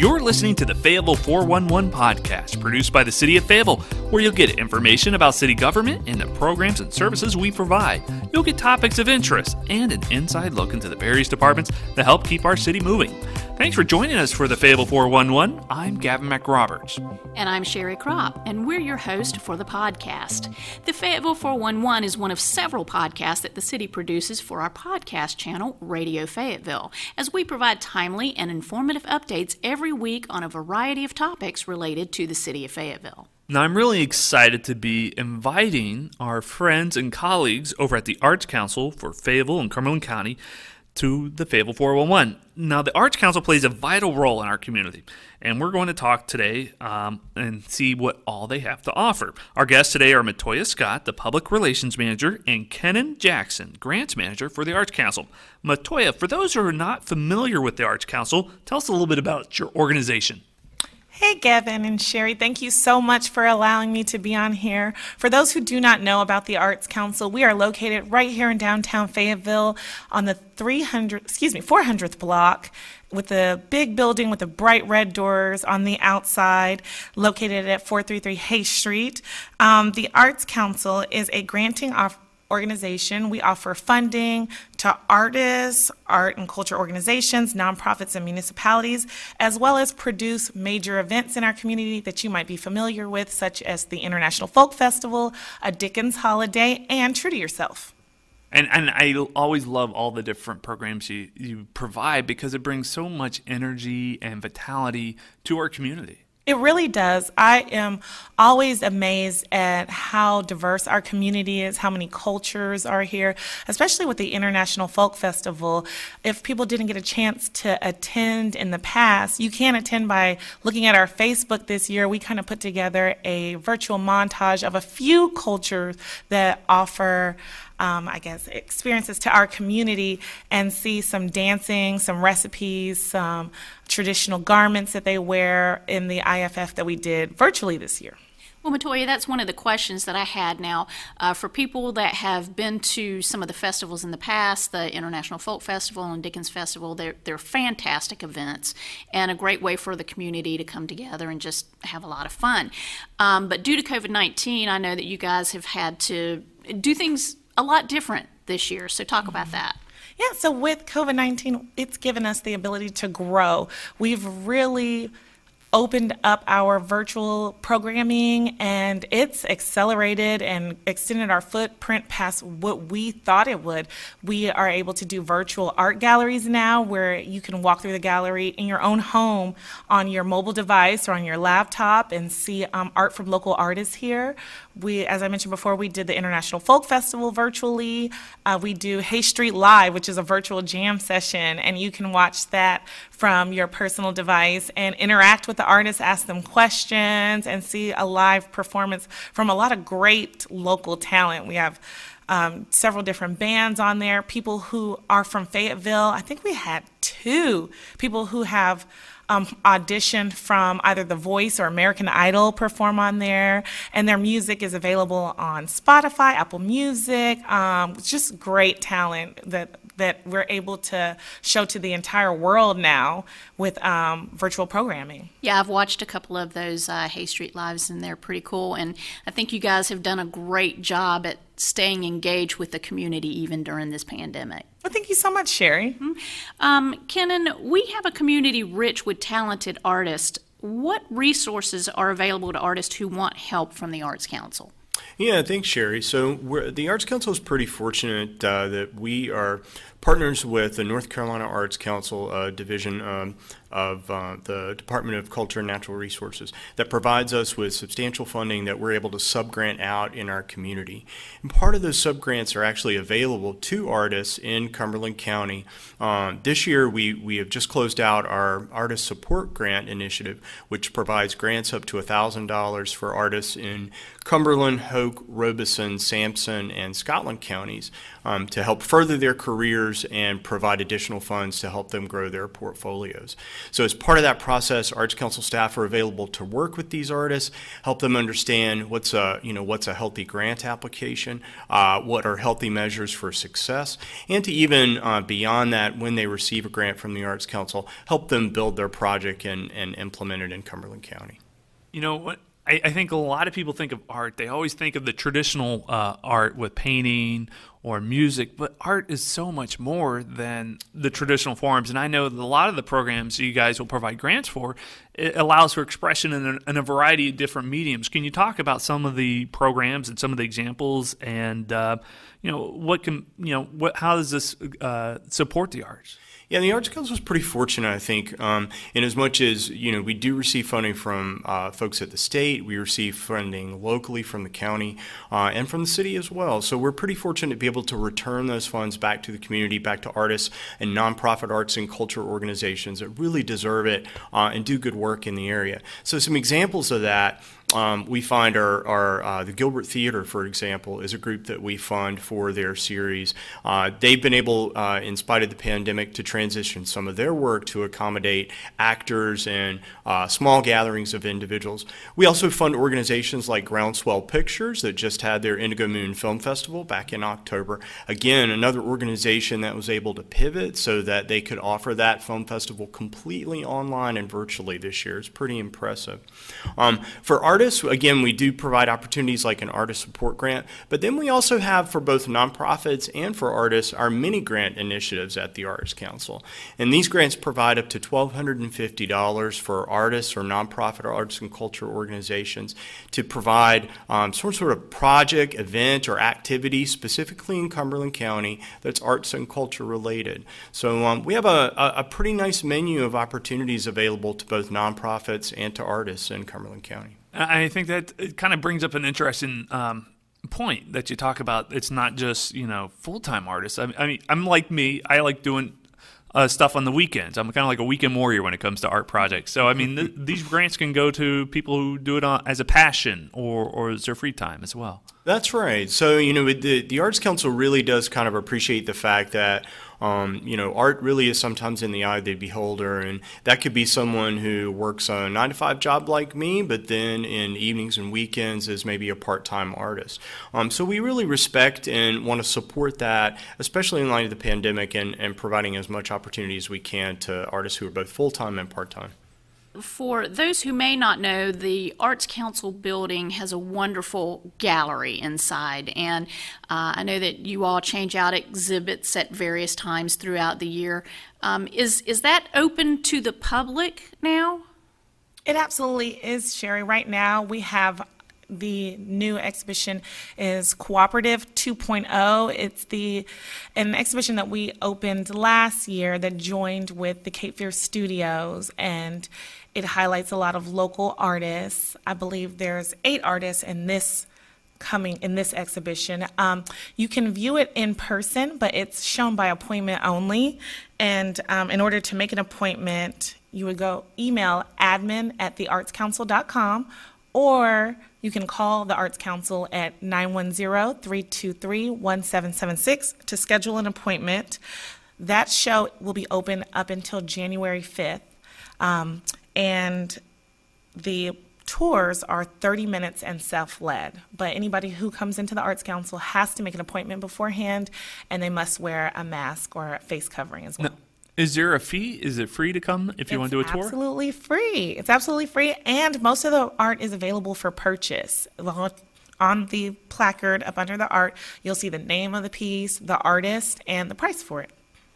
You're listening to the Fayetteville 411 podcast, produced by the City of Fayetteville, where you'll get information about city government and the programs and services we provide. You'll get topics of interest and an inside look into the various departments that help keep our city moving. Thanks for joining us for the Fayetteville 411. I'm Gavin McRoberts. And I'm Sherry Kropp, and we're your host for the podcast. The Fayetteville 411 is one of several podcasts that the city produces for our podcast channel, Radio Fayetteville, as we provide timely and informative updates every week on a variety of topics related to the city of Fayetteville. Now, I'm really excited to be inviting our friends and colleagues over at the Arts Council for Fayetteville and Cumberland County to the Fayetteville 411. Now, the Arts Council plays a vital role in our community, and we're going to talk today um, and see what all they have to offer. Our guests today are Matoya Scott, the Public Relations Manager, and Kenan Jackson, Grants Manager for the Arts Council. Matoya, for those who are not familiar with the Arts Council, tell us a little bit about your organization. Hey, Gavin and Sherry, thank you so much for allowing me to be on here. For those who do not know about the Arts Council, we are located right here in downtown Fayetteville on the 300, excuse me, 400th block with a big building with the bright red doors on the outside, located at 433 Hay Street. Um, the Arts Council is a granting off organization. We offer funding to artists, art and culture organizations, nonprofits, and municipalities, as well as produce major events in our community that you might be familiar with, such as the International Folk Festival, a Dickens holiday, and True to Yourself. And and I always love all the different programs you, you provide because it brings so much energy and vitality to our community. It really does. I am always amazed at how diverse our community is, how many cultures are here, especially with the International Folk Festival. If people didn't get a chance to attend in the past, you can attend by looking at our Facebook this year. We kind of put together a virtual montage of a few cultures that offer um, I guess, experiences to our community and see some dancing, some recipes, some traditional garments that they wear in the IFF that we did virtually this year. Well, Matoya, that's one of the questions that I had now. Uh, for people that have been to some of the festivals in the past, the International Folk Festival and Dickens Festival, they're, they're fantastic events and a great way for the community to come together and just have a lot of fun. Um, but due to COVID 19, I know that you guys have had to do things a lot different this year. So, talk about mm-hmm. that. Yeah, so with COVID 19, it's given us the ability to grow. We've really opened up our virtual programming and it's accelerated and extended our footprint past what we thought it would. We are able to do virtual art galleries now where you can walk through the gallery in your own home on your mobile device or on your laptop and see um, art from local artists here. We, as I mentioned before, we did the International Folk Festival virtually. Uh, we do Hay Street Live, which is a virtual jam session, and you can watch that from your personal device and interact with the artists, ask them questions, and see a live performance from a lot of great local talent. We have um, several different bands on there, people who are from Fayetteville. I think we had two people who have um, auditioned from either The Voice or American Idol perform on there, and their music is available on Spotify, Apple Music. Um, just great talent that that we're able to show to the entire world now with um, virtual programming. Yeah, I've watched a couple of those uh, Hay Street Lives, and they're pretty cool. And I think you guys have done a great job at staying engaged with the community even during this pandemic. Well, thank you so much, Sherry. Mm-hmm. Um, Kenan, we have a community rich with talented artists. What resources are available to artists who want help from the Arts Council? Yeah, thanks, Sherry. So the Arts Council is pretty fortunate uh, that we are partners with the North Carolina Arts Council uh, division um, of uh, the Department of Culture and Natural Resources that provides us with substantial funding that we're able to subgrant out in our community. And part of those subgrants are actually available to artists in Cumberland County. Uh, this year, we, we have just closed out our Artist Support Grant Initiative, which provides grants up to $1,000 for artists in Cumberland, Hoke, Robeson, Sampson, and Scotland counties um, to help further their careers and provide additional funds to help them grow their portfolios. So, as part of that process, Arts Council staff are available to work with these artists, help them understand what's a you know what's a healthy grant application, uh, what are healthy measures for success, and to even uh, beyond that, when they receive a grant from the Arts Council, help them build their project and, and implement it in Cumberland County. You know what? I, I think a lot of people think of art. They always think of the traditional uh, art with painting or music, but art is so much more than the traditional forms. And I know that a lot of the programs you guys will provide grants for it allows for expression in a, in a variety of different mediums. Can you talk about some of the programs and some of the examples, and uh, you know what can you know what how does this uh, support the arts? Yeah, the Arts Council is pretty fortunate, I think, um, in as much as you know we do receive funding from uh, folks at the state, we receive funding locally from the county uh, and from the city as well. So we're pretty fortunate to be able to return those funds back to the community, back to artists and nonprofit arts and culture organizations that really deserve it uh, and do good work in the area. So some examples of that um, we find our, our uh, the Gilbert Theater, for example, is a group that we fund for their series. Uh, they've been able, uh, in spite of the pandemic, to transition some of their work to accommodate actors and uh, small gatherings of individuals. We also fund organizations like Groundswell Pictures that just had their Indigo Moon Film Festival back in October. Again, another organization that was able to pivot so that they could offer that film festival completely online and virtually this year. It's pretty impressive. Um, for art artists, again, we do provide opportunities like an artist support grant, but then we also have for both nonprofits and for artists our mini grant initiatives at the Arts Council. And these grants provide up to $1,250 for artists or nonprofit or arts and culture organizations to provide um, some sort of project, event, or activity specifically in Cumberland County that's arts and culture related. So um, we have a, a pretty nice menu of opportunities available to both nonprofits and to artists in Cumberland County. I think that it kind of brings up an interesting um, point that you talk about. It's not just you know full time artists. I, I, mean, I'm like me. I like doing uh, stuff on the weekends. I'm kind of like a weekend warrior when it comes to art projects. So I mean, th- these grants can go to people who do it on, as a passion or or as their free time as well. That's right. So you know, the the Arts Council really does kind of appreciate the fact that um, you know, art really is sometimes in the eye of the beholder, and that could be someone who works a nine to five job like me, but then in evenings and weekends is maybe a part time artist. Um, so we really respect and want to support that, especially in light of the pandemic and, and providing as much opportunity as we can to artists who are both full time and part time for those who may not know, the Arts Council building has a wonderful gallery inside, and uh, I know that you all change out exhibits at various times throughout the year. Um, is is that open to the public now? It absolutely is, Sherry. Right now, we have the new exhibition is Cooperative 2.0. It's the an exhibition that we opened last year that joined with the Cape Fear Studios and it highlights a lot of local artists. I believe there's eight artists in this coming in this exhibition. Um, you can view it in person, but it's shown by appointment only. And um, in order to make an appointment, you would go email admin at theartscouncil.com or you can call the Arts Council at 910 323 1776 to schedule an appointment. That show will be open up until January 5th. Um, and the tours are 30 minutes and self led. But anybody who comes into the Arts Council has to make an appointment beforehand and they must wear a mask or a face covering as well. Now, is there a fee? Is it free to come if you want to do a tour? Absolutely free. It's absolutely free. And most of the art is available for purchase. On the placard up under the art, you'll see the name of the piece, the artist, and the price for it.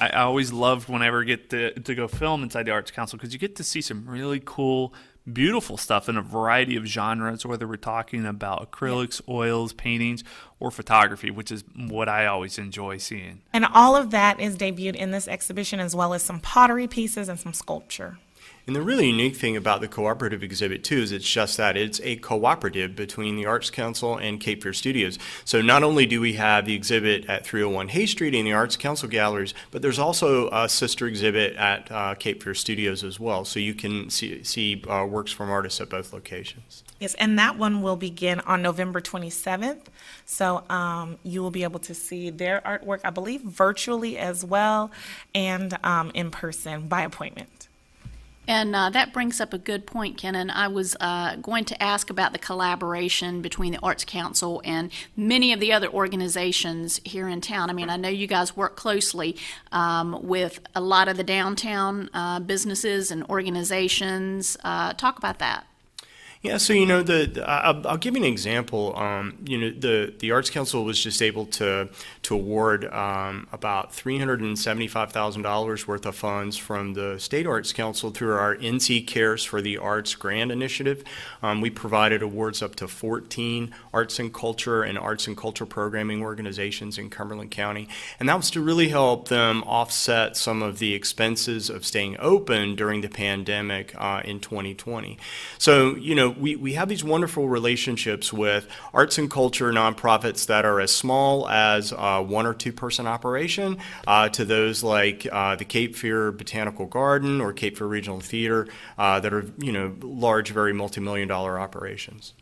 I, I always loved whenever I get to, to go film inside the Arts Council because you get to see some really cool, beautiful stuff in a variety of genres, whether we're talking about acrylics, oils, paintings, or photography, which is what I always enjoy seeing. And all of that is debuted in this exhibition, as well as some pottery pieces and some sculpture. And the really unique thing about the cooperative exhibit too is it's just that it's a cooperative between the Arts Council and Cape Fear Studios. So not only do we have the exhibit at 301 Hay Street in the Arts Council galleries, but there's also a sister exhibit at uh, Cape Fear Studios as well. So you can see, see uh, works from artists at both locations. Yes, and that one will begin on November 27th. So um, you will be able to see their artwork, I believe, virtually as well and um, in person by appointment. And uh, that brings up a good point, Kenan. I was uh, going to ask about the collaboration between the Arts Council and many of the other organizations here in town. I mean, I know you guys work closely um, with a lot of the downtown uh, businesses and organizations. Uh, talk about that. Yeah, so you know the, the I'll, give you an example. Um, you know the the Arts Council was just able to to award um, about three hundred and seventy five thousand dollars worth of funds from the State Arts Council through our NC Cares for the Arts Grant Initiative. Um, we provided awards up to fourteen arts and culture and arts and culture programming organizations in Cumberland County, and that was to really help them offset some of the expenses of staying open during the pandemic uh, in 2020. So you know we, we have these wonderful relationships with arts and culture nonprofits that are as small as uh, one or two person operation uh, to those like uh, the Cape Fear Botanical Garden or Cape Fear Regional Theater uh, that are you know large, very multi-million dollar operations.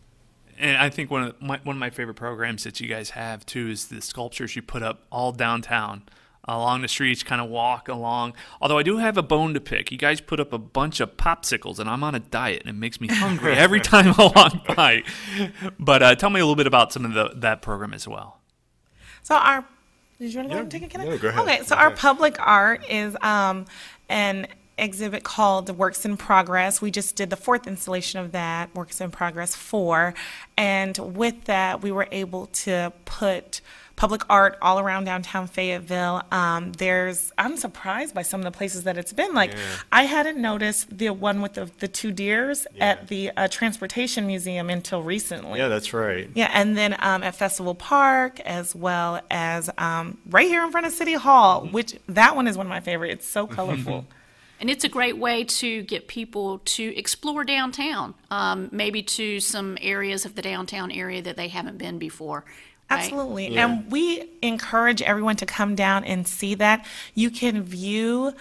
And I think one of my, one of my favorite programs that you guys have too is the sculptures you put up all downtown along the streets, kind of walk along. Although I do have a bone to pick. You guys put up a bunch of popsicles, and I'm on a diet, and it makes me hungry every time I walk by. But uh, tell me a little bit about some of the, that program as well. So our did you want to go and take a No, go ahead. Okay, so Go our ahead. public art is um, an exhibit called Works in Progress. We just did the fourth installation of that, Works in Progress 4. And with that, we were able to put public art all around downtown Fayetteville. Um, there's, I'm surprised by some of the places that it's been. Like, I hadn't noticed the one with the, the two deers at the uh, Transportation Museum until recently. Yeah, that's right. Yeah, and then um, at Festival Park, as well as um, right here in front of City Hall, which that one is one of my favorite. It's so colorful. And it's a great way to get people to explore downtown, um, maybe to some areas of the downtown area that they haven't been before. Right? Absolutely. Yeah. And we encourage everyone to come down and see that. You can view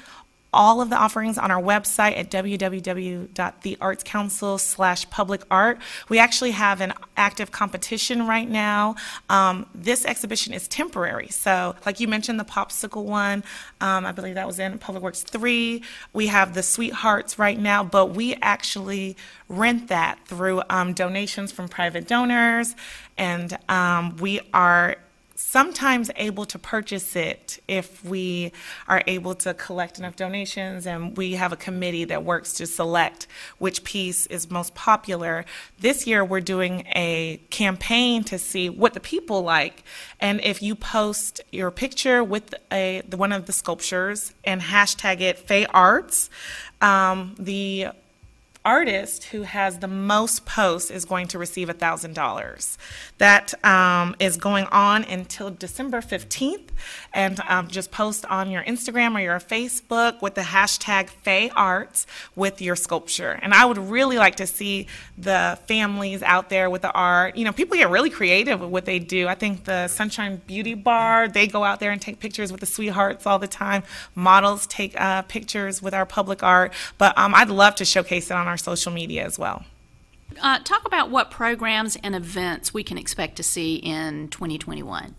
all of the offerings on our website at www.theartscouncil slash public art. We actually have an active competition right now. Um, this exhibition is temporary. So like you mentioned, the popsicle one, um, I believe that was in Public Works 3. We have the Sweethearts right now, but we actually rent that through um, donations from private donors. And um, we are sometimes able to purchase it if we are able to collect enough donations and we have a committee that works to select which piece is most popular. This year we're doing a campaign to see what the people like and if you post your picture with a one of the sculptures and hashtag it Fay Arts, um, the artist who has the most posts is going to receive $1,000. That um, is going on until December 15th. And um, just post on your Instagram or your Facebook with the hashtag Fay Arts with your sculpture. And I would really like to see the families out there with the art. You know, people get really creative with what they do. I think the Sunshine Beauty Bar, they go out there and take pictures with the sweethearts all the time. Models take uh, pictures with our public art. But um, I'd love to showcase it on our social media as well. Uh, talk about what programs and events we can expect to see in 2021.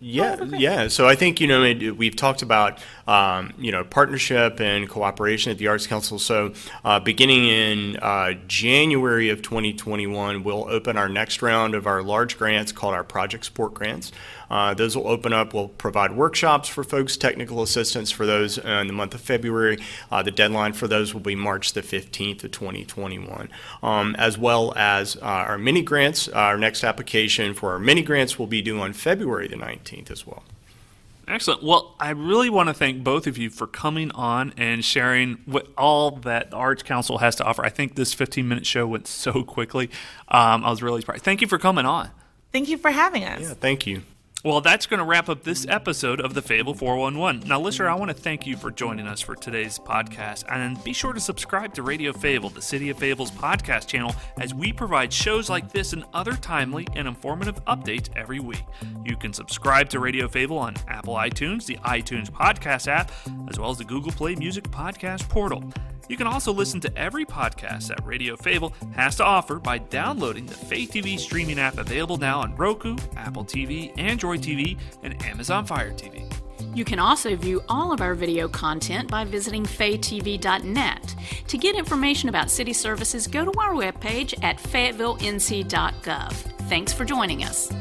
Yeah, yeah. So I think you know it, we've talked about um, you know partnership and cooperation at the Arts Council. So uh, beginning in uh, January of 2021, we'll open our next round of our large grants called our Project Support Grants. Uh, those will open up. We'll provide workshops for folks, technical assistance for those in the month of February. Uh, the deadline for those will be March the 15th of 2021, um, as well as uh, our mini grants. Our next application for our mini grants will be due on February the 19th as well. Excellent. Well, I really want to thank both of you for coming on and sharing what all that the Arts Council has to offer. I think this 15 minute show went so quickly. Um, I was really surprised. Thank you for coming on. Thank you for having us. Yeah, thank you. Well, that's going to wrap up this episode of the Fayetteville 411. Now, listener, I want to thank you for joining us for today's podcast. And be sure to subscribe to Radio Fayetteville, the City of Fayetteville's podcast channel, as we provide shows like this and other timely and informative updates every week. You can subscribe to Radio Fayetteville on Apple iTunes, the iTunes Podcast app, as well as the Google Play Music Podcast portal. You can also listen to every podcast that Radio Fayetteville has to offer by downloading the Fay TV streaming app available now on Roku, Apple TV, Android TV, and Amazon Fire TV. You can also view all of our video content by visiting faytv.net. To get information about city services, go to our webpage at fayettevillenc.gov. Thanks for joining us.